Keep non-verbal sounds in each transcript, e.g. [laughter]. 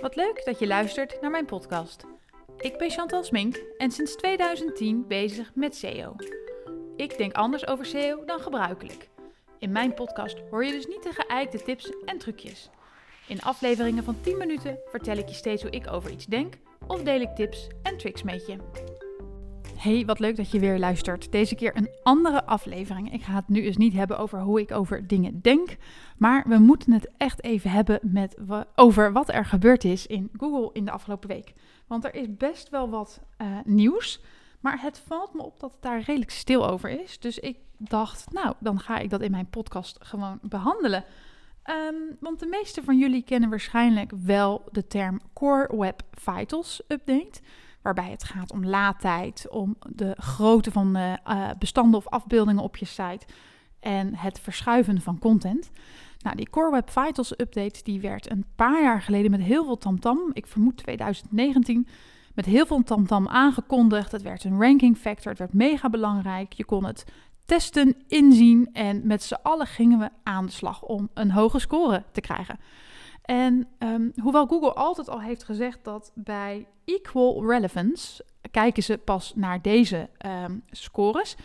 Wat leuk dat je luistert naar mijn podcast. Ik ben Chantal Smink en sinds 2010 bezig met SEO. Ik denk anders over SEO dan gebruikelijk. In mijn podcast hoor je dus niet de geëikte tips en trucjes. In afleveringen van 10 minuten vertel ik je steeds hoe ik over iets denk of deel ik tips en tricks met je. Hey, wat leuk dat je weer luistert. Deze keer een andere aflevering. Ik ga het nu eens niet hebben over hoe ik over dingen denk, maar we moeten het echt even hebben met over wat er gebeurd is in Google in de afgelopen week. Want er is best wel wat uh, nieuws, maar het valt me op dat het daar redelijk stil over is. Dus ik dacht, nou, dan ga ik dat in mijn podcast gewoon behandelen. Um, want de meeste van jullie kennen waarschijnlijk wel de term Core Web Vitals Update waarbij het gaat om laadtijd, om de grootte van uh, bestanden of afbeeldingen op je site en het verschuiven van content. Nou, die Core Web Vitals update die werd een paar jaar geleden met heel veel tamtam, ik vermoed 2019, met heel veel tamtam aangekondigd. Het werd een ranking factor, het werd mega belangrijk. Je kon het testen, inzien en met z'n allen gingen we aan de slag om een hoge score te krijgen. En um, hoewel Google altijd al heeft gezegd dat bij equal relevance kijken ze pas naar deze um, scores,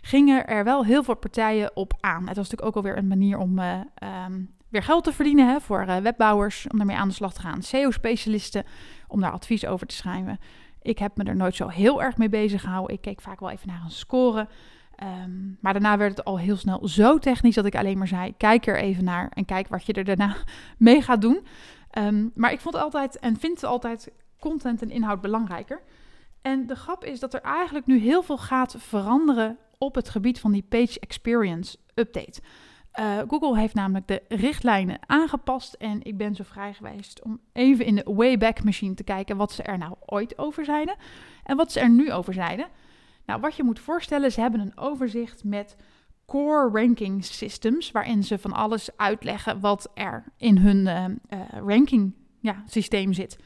gingen er wel heel veel partijen op aan. Het was natuurlijk ook alweer een manier om uh, um, weer geld te verdienen hè, voor uh, webbouwers, om daarmee aan de slag te gaan. SEO-specialisten, om daar advies over te schrijven. Ik heb me er nooit zo heel erg mee bezig gehouden. Ik keek vaak wel even naar een score. Um, maar daarna werd het al heel snel zo technisch dat ik alleen maar zei: kijk er even naar en kijk wat je er daarna [laughs] mee gaat doen. Um, maar ik vond altijd en vind altijd content en inhoud belangrijker. En de grap is dat er eigenlijk nu heel veel gaat veranderen op het gebied van die page experience update. Uh, Google heeft namelijk de richtlijnen aangepast en ik ben zo vrij geweest om even in de Wayback Machine te kijken wat ze er nou ooit over zeiden en wat ze er nu over zeiden. Nou, wat je moet voorstellen, ze hebben een overzicht met core ranking systems, waarin ze van alles uitleggen wat er in hun uh, uh, ranking ja, systeem zit.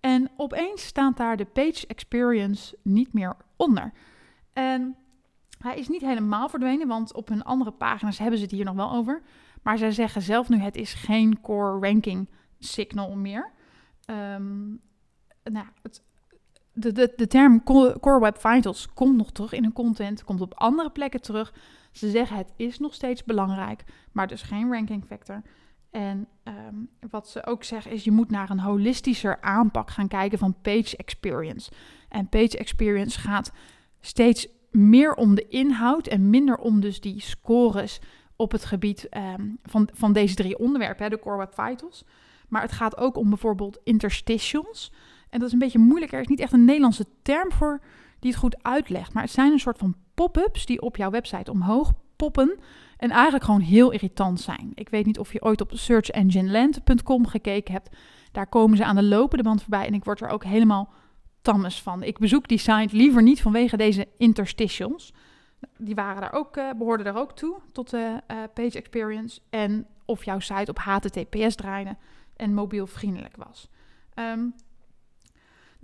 En opeens staat daar de page experience niet meer onder. En hij is niet helemaal verdwenen, want op hun andere pagina's hebben ze het hier nog wel over. Maar zij zeggen zelf nu: het is geen core ranking signal meer. Um, nou, het, de, de, de term Core Web Vitals komt nog terug in hun content, komt op andere plekken terug. Ze zeggen het is nog steeds belangrijk, maar dus geen ranking factor. En um, wat ze ook zeggen is, je moet naar een holistischer aanpak gaan kijken van page experience. En page experience gaat steeds meer om de inhoud en minder om dus die scores op het gebied um, van, van deze drie onderwerpen, hè, de Core Web Vitals. Maar het gaat ook om bijvoorbeeld interstitials. En dat is een beetje moeilijk. Er is niet echt een Nederlandse term voor die het goed uitlegt. Maar het zijn een soort van pop-ups die op jouw website omhoog poppen. En eigenlijk gewoon heel irritant zijn. Ik weet niet of je ooit op searchengineland.com gekeken hebt. Daar komen ze aan de lopende band voorbij. En ik word er ook helemaal tammes van. Ik bezoek die site liever niet vanwege deze interstitials. Die waren daar ook, uh, behoorden daar ook toe, tot de uh, page experience. En of jouw site op HTTPS draaide en mobielvriendelijk was. Um,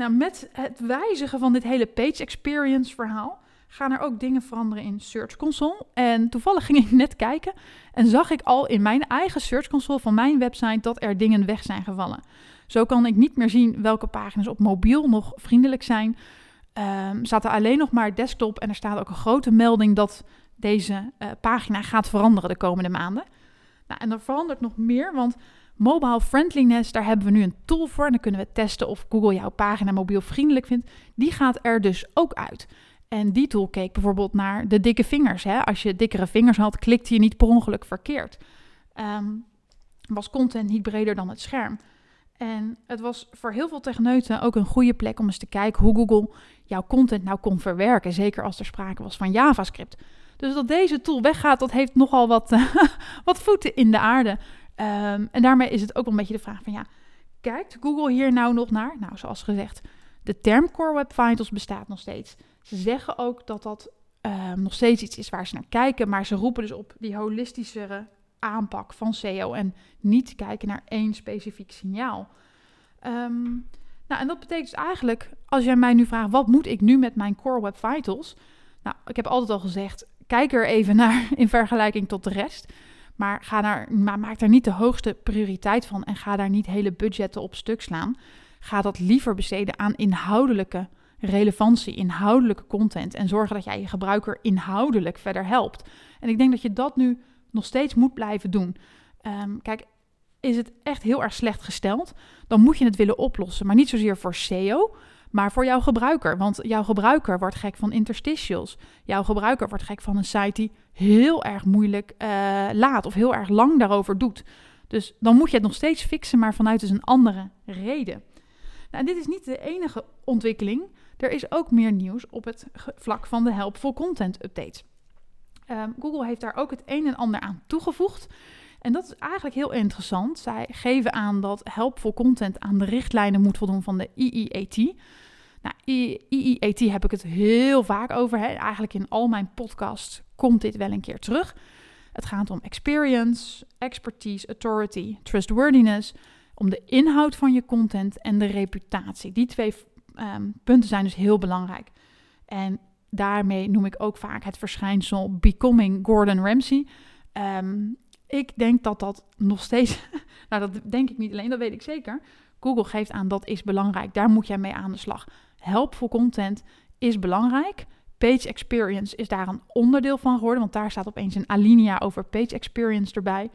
nou, met het wijzigen van dit hele page experience verhaal gaan er ook dingen veranderen in Search Console. En toevallig ging ik net kijken en zag ik al in mijn eigen Search Console van mijn website dat er dingen weg zijn gevallen. Zo kan ik niet meer zien welke pagina's op mobiel nog vriendelijk zijn. Um, er alleen nog maar desktop en er staat ook een grote melding dat deze uh, pagina gaat veranderen de komende maanden. Nou, en er verandert nog meer, want Mobile friendliness, daar hebben we nu een tool voor. En dan kunnen we testen of Google jouw pagina mobiel vriendelijk vindt. Die gaat er dus ook uit. En die tool keek bijvoorbeeld naar de dikke vingers. Hè? Als je dikkere vingers had, klikte je niet per ongeluk verkeerd. Um, was content niet breder dan het scherm. En het was voor heel veel techneuten ook een goede plek om eens te kijken hoe Google jouw content nou kon verwerken. Zeker als er sprake was van JavaScript. Dus dat deze tool weggaat, dat heeft nogal wat, [laughs] wat voeten in de aarde. Um, en daarmee is het ook wel een beetje de vraag van ja, kijkt Google hier nou nog naar? Nou, zoals gezegd, de term Core Web Vitals bestaat nog steeds. Ze zeggen ook dat dat um, nog steeds iets is waar ze naar kijken, maar ze roepen dus op die holistischere aanpak van SEO en niet kijken naar één specifiek signaal. Um, nou, en dat betekent dus eigenlijk, als jij mij nu vraagt, wat moet ik nu met mijn Core Web Vitals? Nou, ik heb altijd al gezegd, kijk er even [laughs] naar in vergelijking tot de rest. Maar, ga daar, maar maak daar niet de hoogste prioriteit van en ga daar niet hele budgetten op stuk slaan. Ga dat liever besteden aan inhoudelijke relevantie, inhoudelijke content. En zorgen dat jij je gebruiker inhoudelijk verder helpt. En ik denk dat je dat nu nog steeds moet blijven doen. Ehm, kijk, is het echt heel erg slecht gesteld, dan moet je het willen oplossen. Maar niet zozeer voor SEO, maar voor jouw gebruiker. Want jouw gebruiker wordt gek van interstitials. Jouw gebruiker wordt gek van een site die heel erg moeilijk uh, laat of heel erg lang daarover doet. Dus dan moet je het nog steeds fixen, maar vanuit dus een andere reden. Nou, dit is niet de enige ontwikkeling. Er is ook meer nieuws op het vlak van de helpful content updates. Um, Google heeft daar ook het een en ander aan toegevoegd. En dat is eigenlijk heel interessant. Zij geven aan dat helpful content aan de richtlijnen moet voldoen van de EEAT. Nou, EEAT heb ik het heel vaak over. Hè. Eigenlijk in al mijn podcasts komt dit wel een keer terug. Het gaat om experience, expertise, authority, trustworthiness, om de inhoud van je content en de reputatie. Die twee um, punten zijn dus heel belangrijk. En daarmee noem ik ook vaak het verschijnsel Becoming Gordon Ramsay. Um, ik denk dat dat nog steeds, [laughs] nou dat denk ik niet alleen, dat weet ik zeker. Google geeft aan dat is belangrijk, daar moet jij mee aan de slag. Helpful content is belangrijk. Page experience is daar een onderdeel van geworden, want daar staat opeens een alinea over page experience erbij.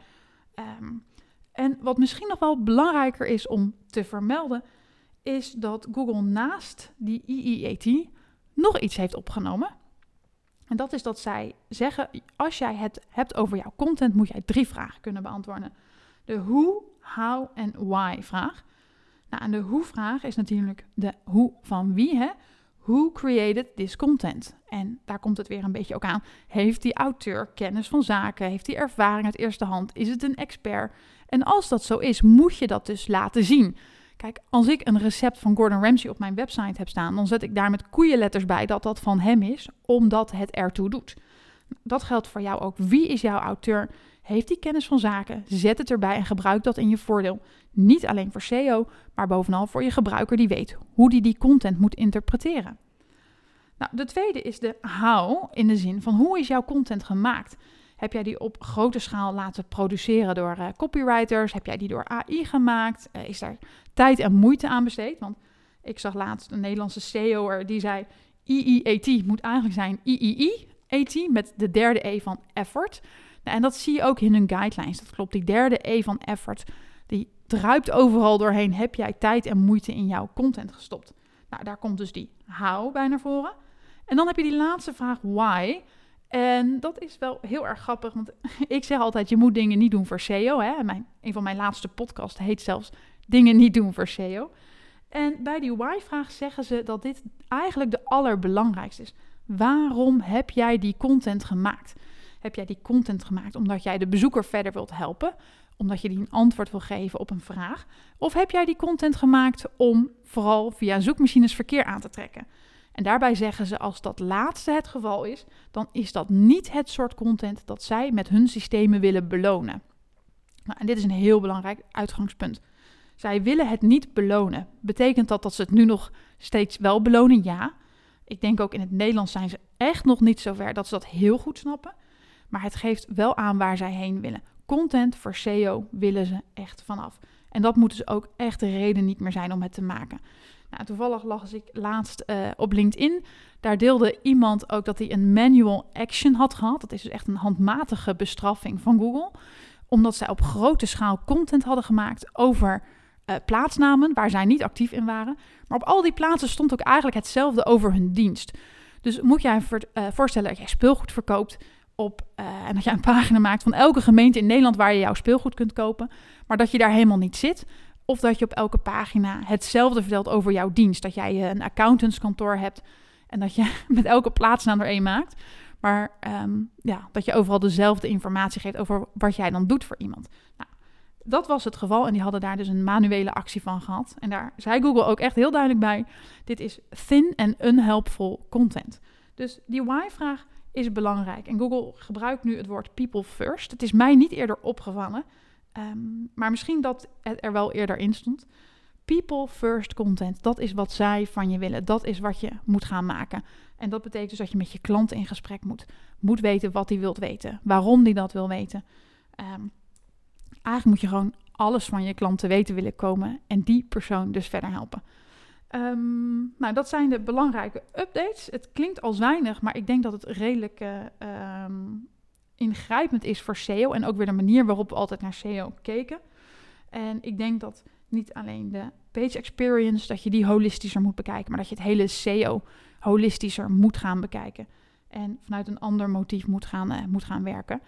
Um, en wat misschien nog wel belangrijker is om te vermelden, is dat Google naast die EEAT nog iets heeft opgenomen. En dat is dat zij zeggen, als jij het hebt over jouw content, moet jij drie vragen kunnen beantwoorden. De hoe, how en why vraag. Nou, de hoe vraag is natuurlijk de hoe van wie, hè? Who created this content? En daar komt het weer een beetje ook aan. Heeft die auteur kennis van zaken? Heeft hij ervaring uit eerste hand? Is het een expert? En als dat zo is, moet je dat dus laten zien. Kijk, als ik een recept van Gordon Ramsay op mijn website heb staan, dan zet ik daar met koeienletters bij dat dat van hem is, omdat het ertoe doet. Dat geldt voor jou ook. Wie is jouw auteur? Heeft die kennis van zaken? Zet het erbij en gebruik dat in je voordeel. Niet alleen voor SEO, maar bovenal voor je gebruiker die weet hoe die die content moet interpreteren. Nou, de tweede is de how in de zin van hoe is jouw content gemaakt? Heb jij die op grote schaal laten produceren door uh, copywriters? Heb jij die door AI gemaakt? Uh, is daar tijd en moeite aan besteed? Want ik zag laatst een Nederlandse CEO'er die zei... EEAT moet eigenlijk zijn EEE-AT met de derde E van effort. Nou, en dat zie je ook in hun guidelines. Dat klopt, die derde E van effort, die druipt overal doorheen. Heb jij tijd en moeite in jouw content gestopt? Nou, daar komt dus die how bij naar voren. En dan heb je die laatste vraag, why... En dat is wel heel erg grappig, want [laughs] ik zeg altijd, je moet dingen niet doen voor SEO. Hè? Mijn, een van mijn laatste podcasts heet zelfs dingen niet doen voor SEO. En bij die why-vraag zeggen ze dat dit eigenlijk de allerbelangrijkste is. Waarom heb jij die content gemaakt? Heb jij die content gemaakt omdat jij de bezoeker verder wilt helpen? Omdat je die een antwoord wil geven op een vraag? Of heb jij die content gemaakt om vooral via zoekmachines verkeer aan te trekken? En daarbij zeggen ze als dat laatste het geval is, dan is dat niet het soort content dat zij met hun systemen willen belonen. Nou, en dit is een heel belangrijk uitgangspunt. Zij willen het niet belonen. Betekent dat dat ze het nu nog steeds wel belonen? Ja. Ik denk ook in het Nederlands zijn ze echt nog niet zover dat ze dat heel goed snappen. Maar het geeft wel aan waar zij heen willen. Content voor SEO willen ze echt vanaf. En dat moeten ze ook echt de reden niet meer zijn om het te maken. Nou, toevallig las ik laatst uh, op LinkedIn. Daar deelde iemand ook dat hij een manual action had gehad. Dat is dus echt een handmatige bestraffing van Google. Omdat zij op grote schaal content hadden gemaakt over uh, plaatsnamen waar zij niet actief in waren. Maar op al die plaatsen stond ook eigenlijk hetzelfde over hun dienst. Dus moet jij uh, voorstellen dat jij speelgoed verkoopt op, en dat je een pagina maakt van elke gemeente in Nederland waar je jouw speelgoed kunt kopen, maar dat je daar helemaal niet zit. Of dat je op elke pagina hetzelfde vertelt over jouw dienst. Dat jij een accountantskantoor hebt en dat je [laughs] met elke plaatsnaam er één maakt. Maar ehm, ja, dat je overal dezelfde informatie geeft over wat jij dan doet voor iemand. Nou, dat was het geval en die hadden daar dus een manuele actie van gehad. En daar zei Google ook echt heel duidelijk bij: dit is thin en unhelpful content. Dus die why-vraag is belangrijk. En Google gebruikt nu het woord people first. Het is mij niet eerder opgevallen. Ehm, maar misschien dat het er wel eerder in stond. People first content, dat is wat zij van je willen. Dat is wat je moet gaan maken. En dat betekent dus dat je met je klant in gesprek moet. Moet weten wat hij wilt weten, waarom hij dat wil weten. Ehm, eigenlijk moet je gewoon alles van je klant te weten willen komen en die persoon dus verder helpen. Ehm, nou, dat zijn de belangrijke updates. Het klinkt als weinig, maar ik denk dat het redelijk um, ingrijpend is voor SEO en ook weer de manier waarop we altijd naar SEO keken. En ik denk dat niet alleen de page experience, dat je die holistischer moet bekijken, maar dat je het hele SEO holistischer moet gaan bekijken. En vanuit een ander motief moet gaan, uh, moet gaan werken.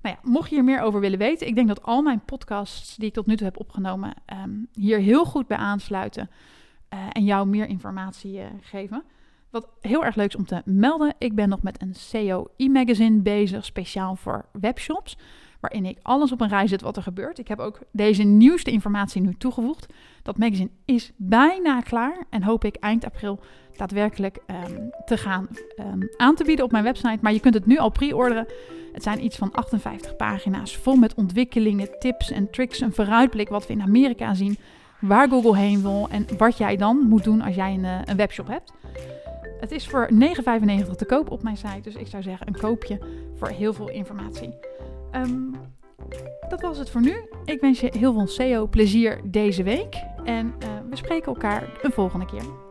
Nou ja, mocht je hier meer over willen weten, ik denk dat al mijn podcasts die ik tot nu toe heb opgenomen um, hier heel goed bij aansluiten uh, en jou meer informatie uh, geven. Wat heel erg leuk is om te melden, ik ben nog met een SEO e-magazine bezig, speciaal voor webshops waarin ik alles op een rij zet wat er gebeurt. Ik heb ook deze nieuwste informatie nu toegevoegd. Dat magazine is bijna klaar en hoop ik eind april daadwerkelijk um, te gaan um, aan te bieden op mijn website. Maar je kunt het nu al pre-orderen. Het zijn iets van 58 pagina's vol met ontwikkelingen, tips en tricks, een vooruitblik wat we in Amerika zien, waar Google heen wil en wat jij dan moet doen als jij een, uh, een webshop hebt. Het is voor 9,95 te koop op mijn site, dus ik zou zeggen een koopje voor heel veel informatie. Um, dat was het voor nu. Ik wens je heel veel SEO plezier deze week en uh, we spreken elkaar een volgende keer.